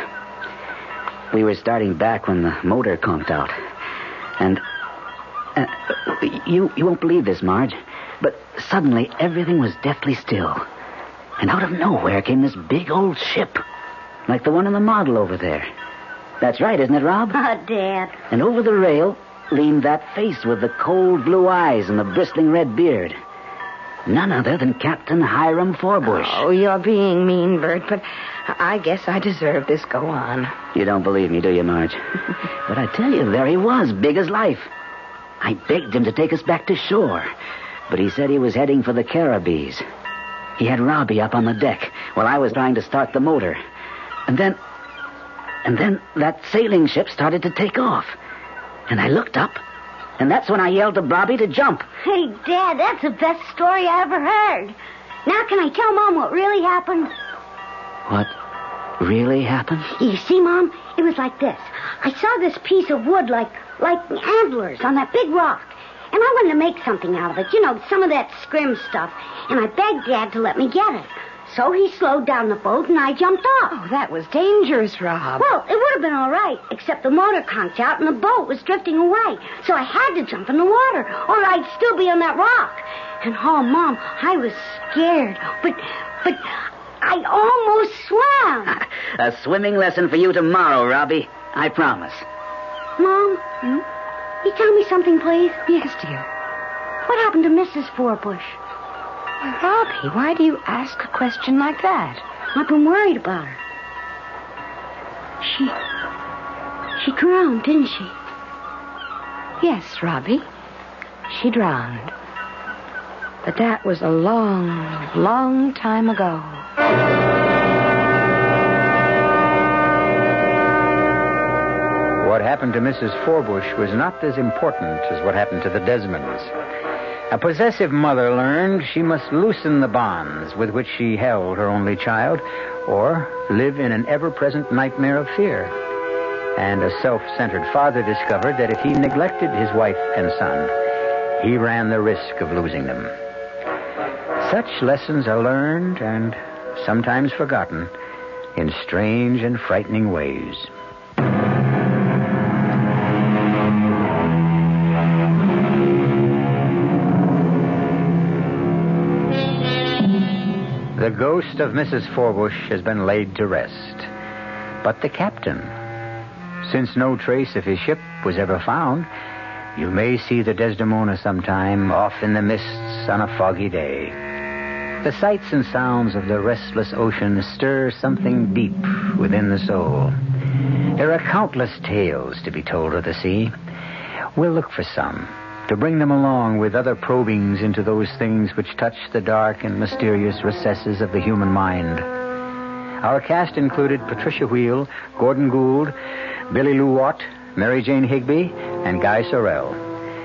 We were starting back when the motor conked out. And. Uh, you, you won't believe this, Marge, but suddenly everything was deathly still. And out of nowhere came this big old ship, like the one in the model over there. That's right, isn't it, Rob?
Oh, Dad.
And over the rail leaned that face with the cold blue eyes and the bristling red beard. None other than Captain Hiram Forbush.
Oh, you're being mean, Bert, but I guess I deserve this. Go on.
You don't believe me, do you, Marge? but I tell you, there he was, big as life. I begged him to take us back to shore, but he said he was heading for the Caribbees. He had Robbie up on the deck while I was trying to start the motor. And then. And then that sailing ship started to take off. And I looked up, and that's when I yelled to Robbie to jump.
Hey, Dad, that's the best story I ever heard. Now, can I tell Mom what really happened?
What really happened?
You see, Mom, it was like this. I saw this piece of wood like like antlers on that big rock. And I wanted to make something out of it. You know, some of that scrim stuff. And I begged Dad to let me get it. So he slowed down the boat and I jumped off.
Oh, that was dangerous, Rob.
Well, it would have been all right, except the motor conked out and the boat was drifting away. So I had to jump in the water, or I'd still be on that rock. And oh, Mom, I was scared. But, but I almost swam.
A swimming lesson for you tomorrow, Robbie. I promise.
Mom,
hmm?
you tell me something, please?
Yes, dear.
What happened to Mrs. Forbush?
Well, Robbie, why do you ask a question like that?
I've been worried about her. She. She drowned, didn't she?
Yes, Robbie. She drowned. But that was a long, long time ago.
What happened to Mrs. Forbush was not as important as what happened to the Desmonds. A possessive mother learned she must loosen the bonds with which she held her only child, or live in an ever present nightmare of fear. And a self centered father discovered that if he neglected his wife and son, he ran the risk of losing them. Such lessons are learned and sometimes forgotten in strange and frightening ways. The ghost of Mrs. Forbush has been laid to rest. But the captain, since no trace of his ship was ever found, you may see the Desdemona sometime off in the mists on a foggy day. The sights and sounds of the restless ocean stir something deep within the soul. There are countless tales to be told of the sea. We'll look for some to bring them along with other probings into those things which touch the dark and mysterious recesses of the human mind. Our cast included Patricia Wheel, Gordon Gould, Billie Lou Watt, Mary Jane Higby, and Guy Sorel.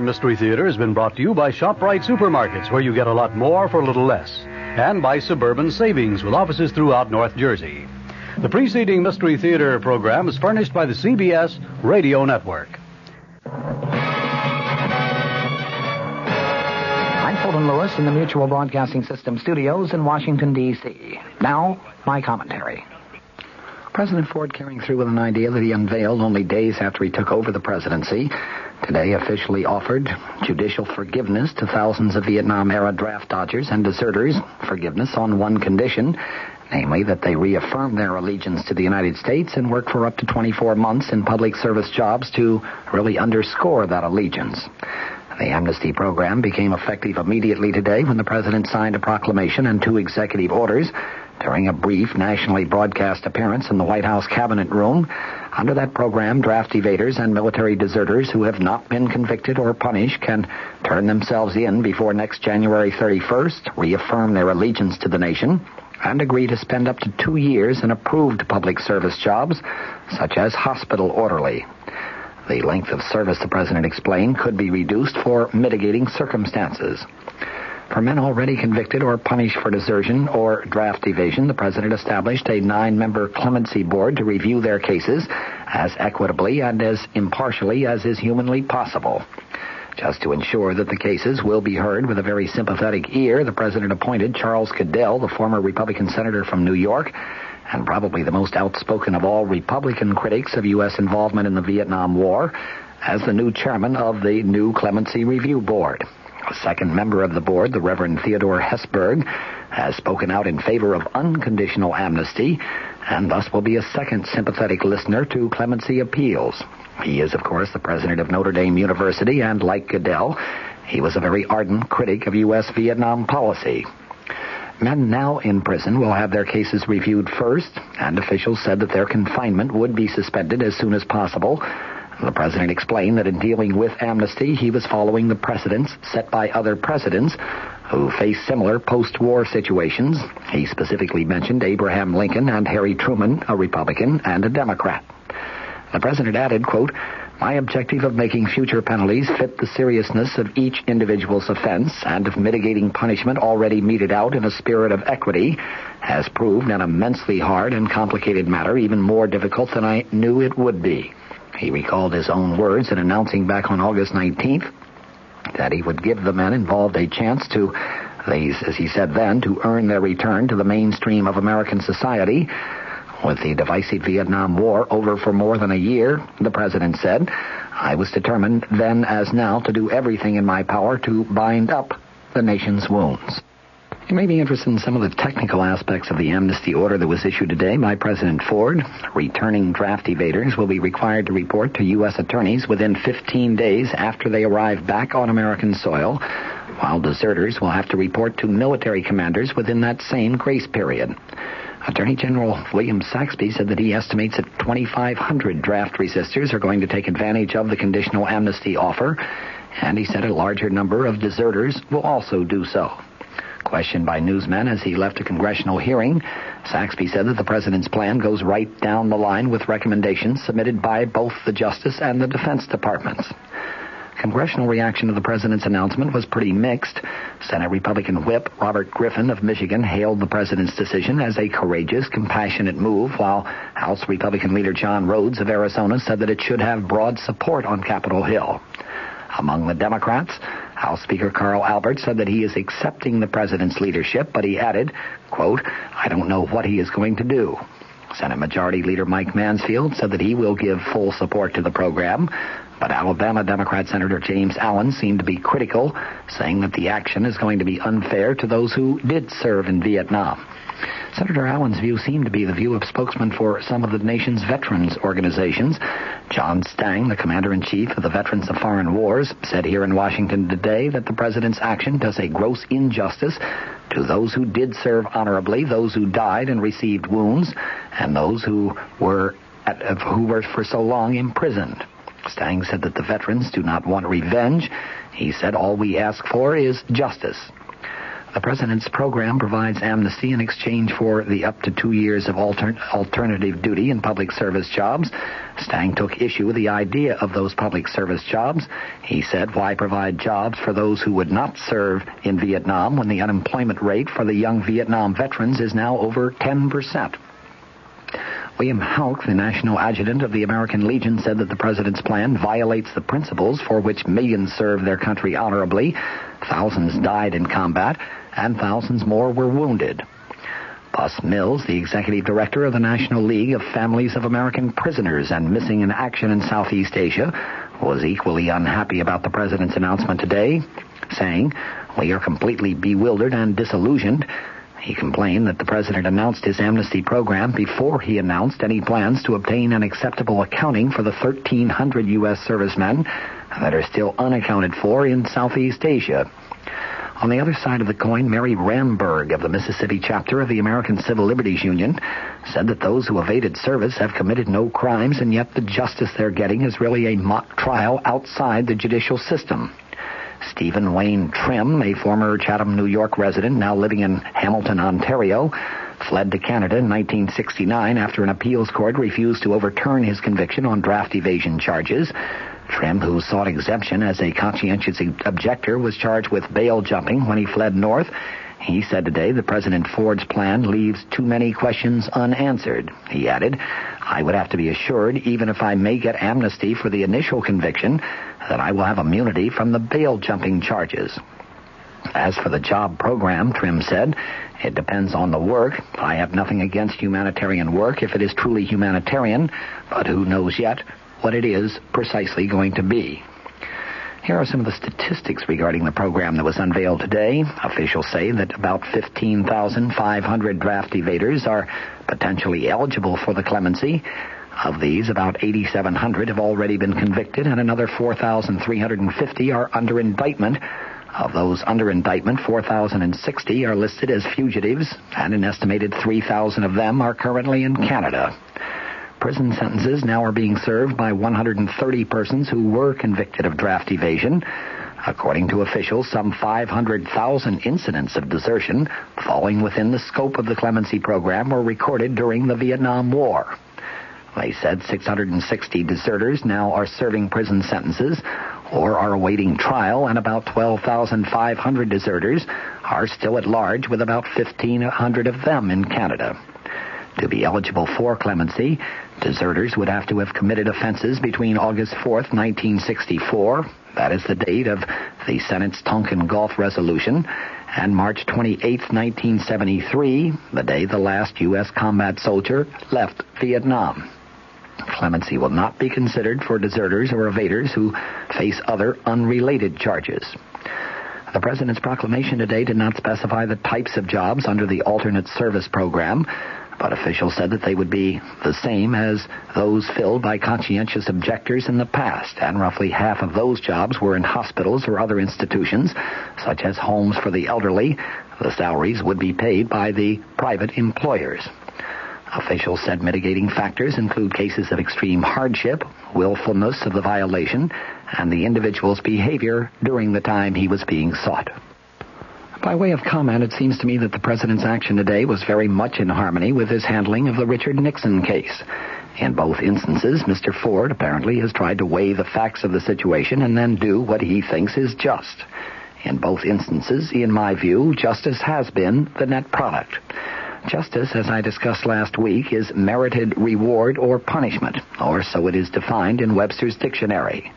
The Mystery Theater has been brought to you by ShopRite Supermarkets, where you get a lot more for a little less, and by Suburban Savings, with offices throughout North Jersey. The preceding Mystery Theater program is furnished by the CBS Radio Network.
I'm Fulton Lewis in the Mutual Broadcasting System studios in Washington, D.C. Now, my commentary. President Ford carrying through with an idea that he unveiled only days after he took over the presidency, today officially offered judicial forgiveness to thousands of Vietnam era draft dodgers and deserters, forgiveness on one condition, namely that they reaffirm their allegiance to the United States and work for up to 24 months in public service jobs to really underscore that allegiance. The amnesty program became effective immediately today when the president signed a proclamation and two executive orders during a brief nationally broadcast appearance in the White House Cabinet Room. Under that program, draft evaders and military deserters who have not been convicted or punished can turn themselves in before next January 31st, reaffirm their allegiance to the nation, and agree to spend up to two years in approved public service jobs, such as hospital orderly. The length of service, the president explained, could be reduced for mitigating circumstances. For men already convicted or punished for desertion or draft evasion, the president established a nine-member clemency board to review their cases as equitably and as impartially as is humanly possible. Just to ensure that the cases will be heard with a very sympathetic ear, the president appointed Charles Goodell, the former Republican senator from New York, and probably the most outspoken of all Republican critics of U.S. involvement in the Vietnam War, as the new chairman of the new Clemency Review Board. A second member of the board, the Reverend Theodore Hesburgh, has spoken out in favor of unconditional amnesty and thus will be a second sympathetic listener to clemency appeals. He is, of course, the president of Notre Dame University, and like Goodell, he was a very ardent critic of U.S. Vietnam policy. Men now in prison will have their cases reviewed first, and officials said that their confinement would be suspended as soon as possible. The president explained that in dealing with amnesty, he was following the precedents set by other presidents who faced similar post-war situations. He specifically mentioned Abraham Lincoln and Harry Truman, a Republican and a Democrat. The president added, quote, my objective of making future penalties fit the seriousness of each individual's offense and of mitigating punishment already meted out in a spirit of equity has proved an immensely hard and complicated matter, even more difficult than I knew it would be. He recalled his own words in announcing back on August 19th that he would give the men involved a chance to, as he said then, to earn their return to the mainstream of American society. With the divisive Vietnam War over for more than a year, the president said, I was determined then as now to do everything in my power to bind up the nation's wounds. You may be interested in some of the technical aspects of the amnesty order that was issued today by President Ford. Returning draft evaders will be required to report to U.S. attorneys within 15 days after they arrive back on American soil, while deserters will have to report to military commanders within that same grace period. Attorney General William Saxbe said that he estimates that 2,500 draft resistors are going to take advantage of the conditional amnesty offer, and he said a larger number of deserters will also do so. Questioned by newsmen as he left a congressional hearing, Saxbe said that the president's plan goes right down the line with recommendations submitted by both the Justice and the Defense Departments. Congressional reaction to the president's announcement was pretty mixed. Senate Republican whip Robert Griffin of Michigan hailed the president's decision as a courageous, compassionate move, while House Republican leader John Rhodes of Arizona said that it should have broad support on Capitol Hill. Among the Democrats, House Speaker Carl Albert said that he is accepting the president's leadership, but he added, quote, I don't know what he is going to do. Senate Majority Leader Mike Mansfield said that he will give full support to the program, But Alabama Democrat Senator James Allen seemed to be critical, saying that the action is going to be unfair to those who did serve in Vietnam. Senator Allen's view seemed to be the view of spokesman for some of the nation's veterans organizations. John Stang, the commander-in-chief of the Veterans of Foreign Wars, said here in Washington today that the president's action does a gross injustice to those who did serve honorably, those who died and received wounds, and those who were at, who were for so long imprisoned. Stang said that the veterans do not want revenge. He said all we ask for is justice. The President's program provides amnesty in exchange for the up to two years of alter- alternative duty in public service jobs. Stang took issue with the idea of those public service jobs. He said, why provide jobs for those who would not serve in Vietnam when the unemployment rate for the young Vietnam veterans is now over 10%? William Hauck, the national adjutant of the American Legion, said that the president's plan violates the principles for which millions served their country honorably. Thousands died in combat, and thousands more were wounded. Bus Mills, the executive director of the National League of Families of American Prisoners and Missing in Action in Southeast Asia, was equally unhappy about the president's announcement today, saying, We are completely bewildered and disillusioned. He complained that the president announced his amnesty program before he announced any plans to obtain an acceptable accounting for the 1,300 U.S. servicemen that are still unaccounted for in Southeast Asia. On the other side of the coin, Mary Ramberg of the Mississippi chapter of the American Civil Liberties Union said that those who evaded service have committed no crimes, and yet the justice they're getting is really a mock trial outside the judicial system. Stephen Wayne Trim, a former Chatham, New York resident now living in Hamilton, Ontario, fled to Canada in 1969 after an appeals court refused to overturn his conviction on draft evasion charges. Trim, who sought exemption as a conscientious objector, was charged with bail jumping when he fled north. He said today that President Ford's plan leaves too many questions unanswered. He added, I would have to be assured, even if I may get amnesty for the initial conviction, that I will have immunity from the bail jumping charges. As for the job program, Trim said, it depends on the work. I have nothing against humanitarian work if it is truly humanitarian, but who knows yet what it is precisely going to be. Here are some of the statistics regarding the program that was unveiled today. Officials say that about 15,500 draft evaders are potentially eligible for the clemency. Of these, about 8,700 have already been convicted, and another 4,350 are under indictment. Of those under indictment, 4,060 are listed as fugitives, and an estimated 3,000 of them are currently in Canada. Prison sentences now are being served by 130 persons who were convicted of draft evasion. According to officials, some 500,000 incidents of desertion falling within the scope of the clemency program were recorded during the Vietnam War. They said 660 deserters now are serving prison sentences or are awaiting trial, and about 12,500 deserters are still at large, with about 1,500 of them in Canada. To be eligible for clemency, deserters would have to have committed offenses between August 4th, 1964, that is the date of the Senate's Tonkin Gulf Resolution, and March 28, 1973, the day the last U.S. combat soldier left Vietnam. Clemency will not be considered for deserters or evaders who face other unrelated charges. The President's proclamation today did not specify the types of jobs under the alternate service program, but officials said that they would be the same as those filled by conscientious objectors in the past, and roughly half of those jobs were in hospitals or other institutions, such as homes for the elderly. The salaries would be paid by the private employers. Officials said mitigating factors include cases of extreme hardship, willfulness of the violation, and the individual's behavior during the time he was being sought. By way of comment, it seems to me that the president's action today was very much in harmony with his handling of the Richard Nixon case. In both instances, Mr. Ford apparently has tried to weigh the facts of the situation and then do what he thinks is just. In both instances, in my view, justice has been the net product. Justice, as I discussed last week, is merited reward or punishment, or so it is defined in Webster's dictionary.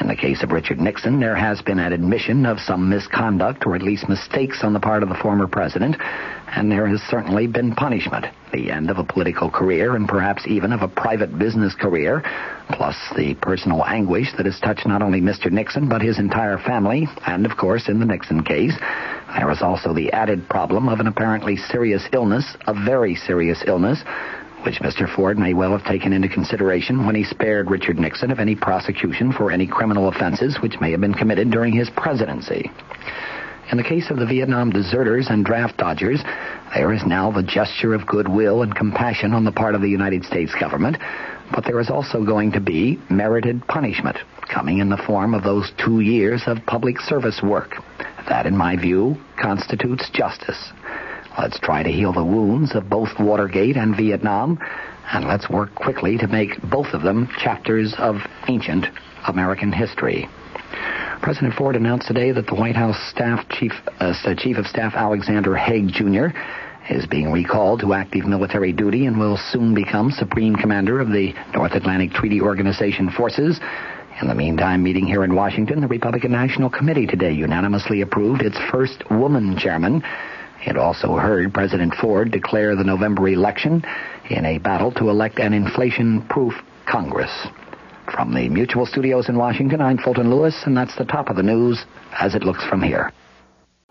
In the case of Richard Nixon, there has been an admission of some misconduct or at least mistakes on the part of the former president, and there has certainly been punishment. The end of a political career and perhaps even of a private business career, plus the personal anguish that has touched not only Mr. Nixon but his entire family, and of course in the Nixon case, there is also the added problem of an apparently serious illness, a very serious illness, which Mr. Ford may well have taken into consideration when he spared Richard Nixon of any prosecution for any criminal offenses which may have been committed during his presidency. In the case of the Vietnam deserters and draft dodgers, there is now the gesture of goodwill and compassion on the part of the United States government, but there is also going to be merited punishment coming in the form of those two years of public service work. That, in my view, constitutes justice. Let's try to heal the wounds of both Watergate and Vietnam, and let's work quickly to make both of them chapters of ancient American history. President Ford announced today that the White House staff chief, uh, chief of Staff Alexander Haig Jr. is being recalled to active military duty and will soon become Supreme Commander of the North Atlantic Treaty Organization forces. In the meantime, meeting here in Washington, the Republican National Committee today unanimously approved its first woman chairman. It also heard President Ford declare the November election in a battle to elect an inflation-proof Congress. From the Mutual Studios in Washington, I'm Fulton Lewis, and that's the top of the news as it looks from here.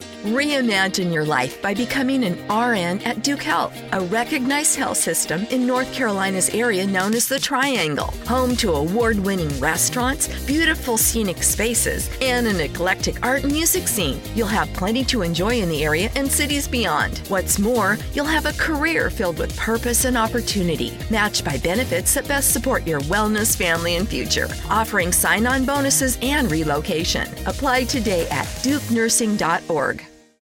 Bye.
Reimagine your life by becoming an RN at Duke Health, a recognized health system in North Carolina's area known as the Triangle, home to award winning restaurants, beautiful scenic spaces, and an eclectic art and music scene. You'll have plenty to enjoy in the area and cities beyond. What's more, you'll have a career filled with purpose and opportunity, matched by benefits that best support your wellness, family, and future, offering sign on bonuses and relocation. Apply today at dukenursing.org.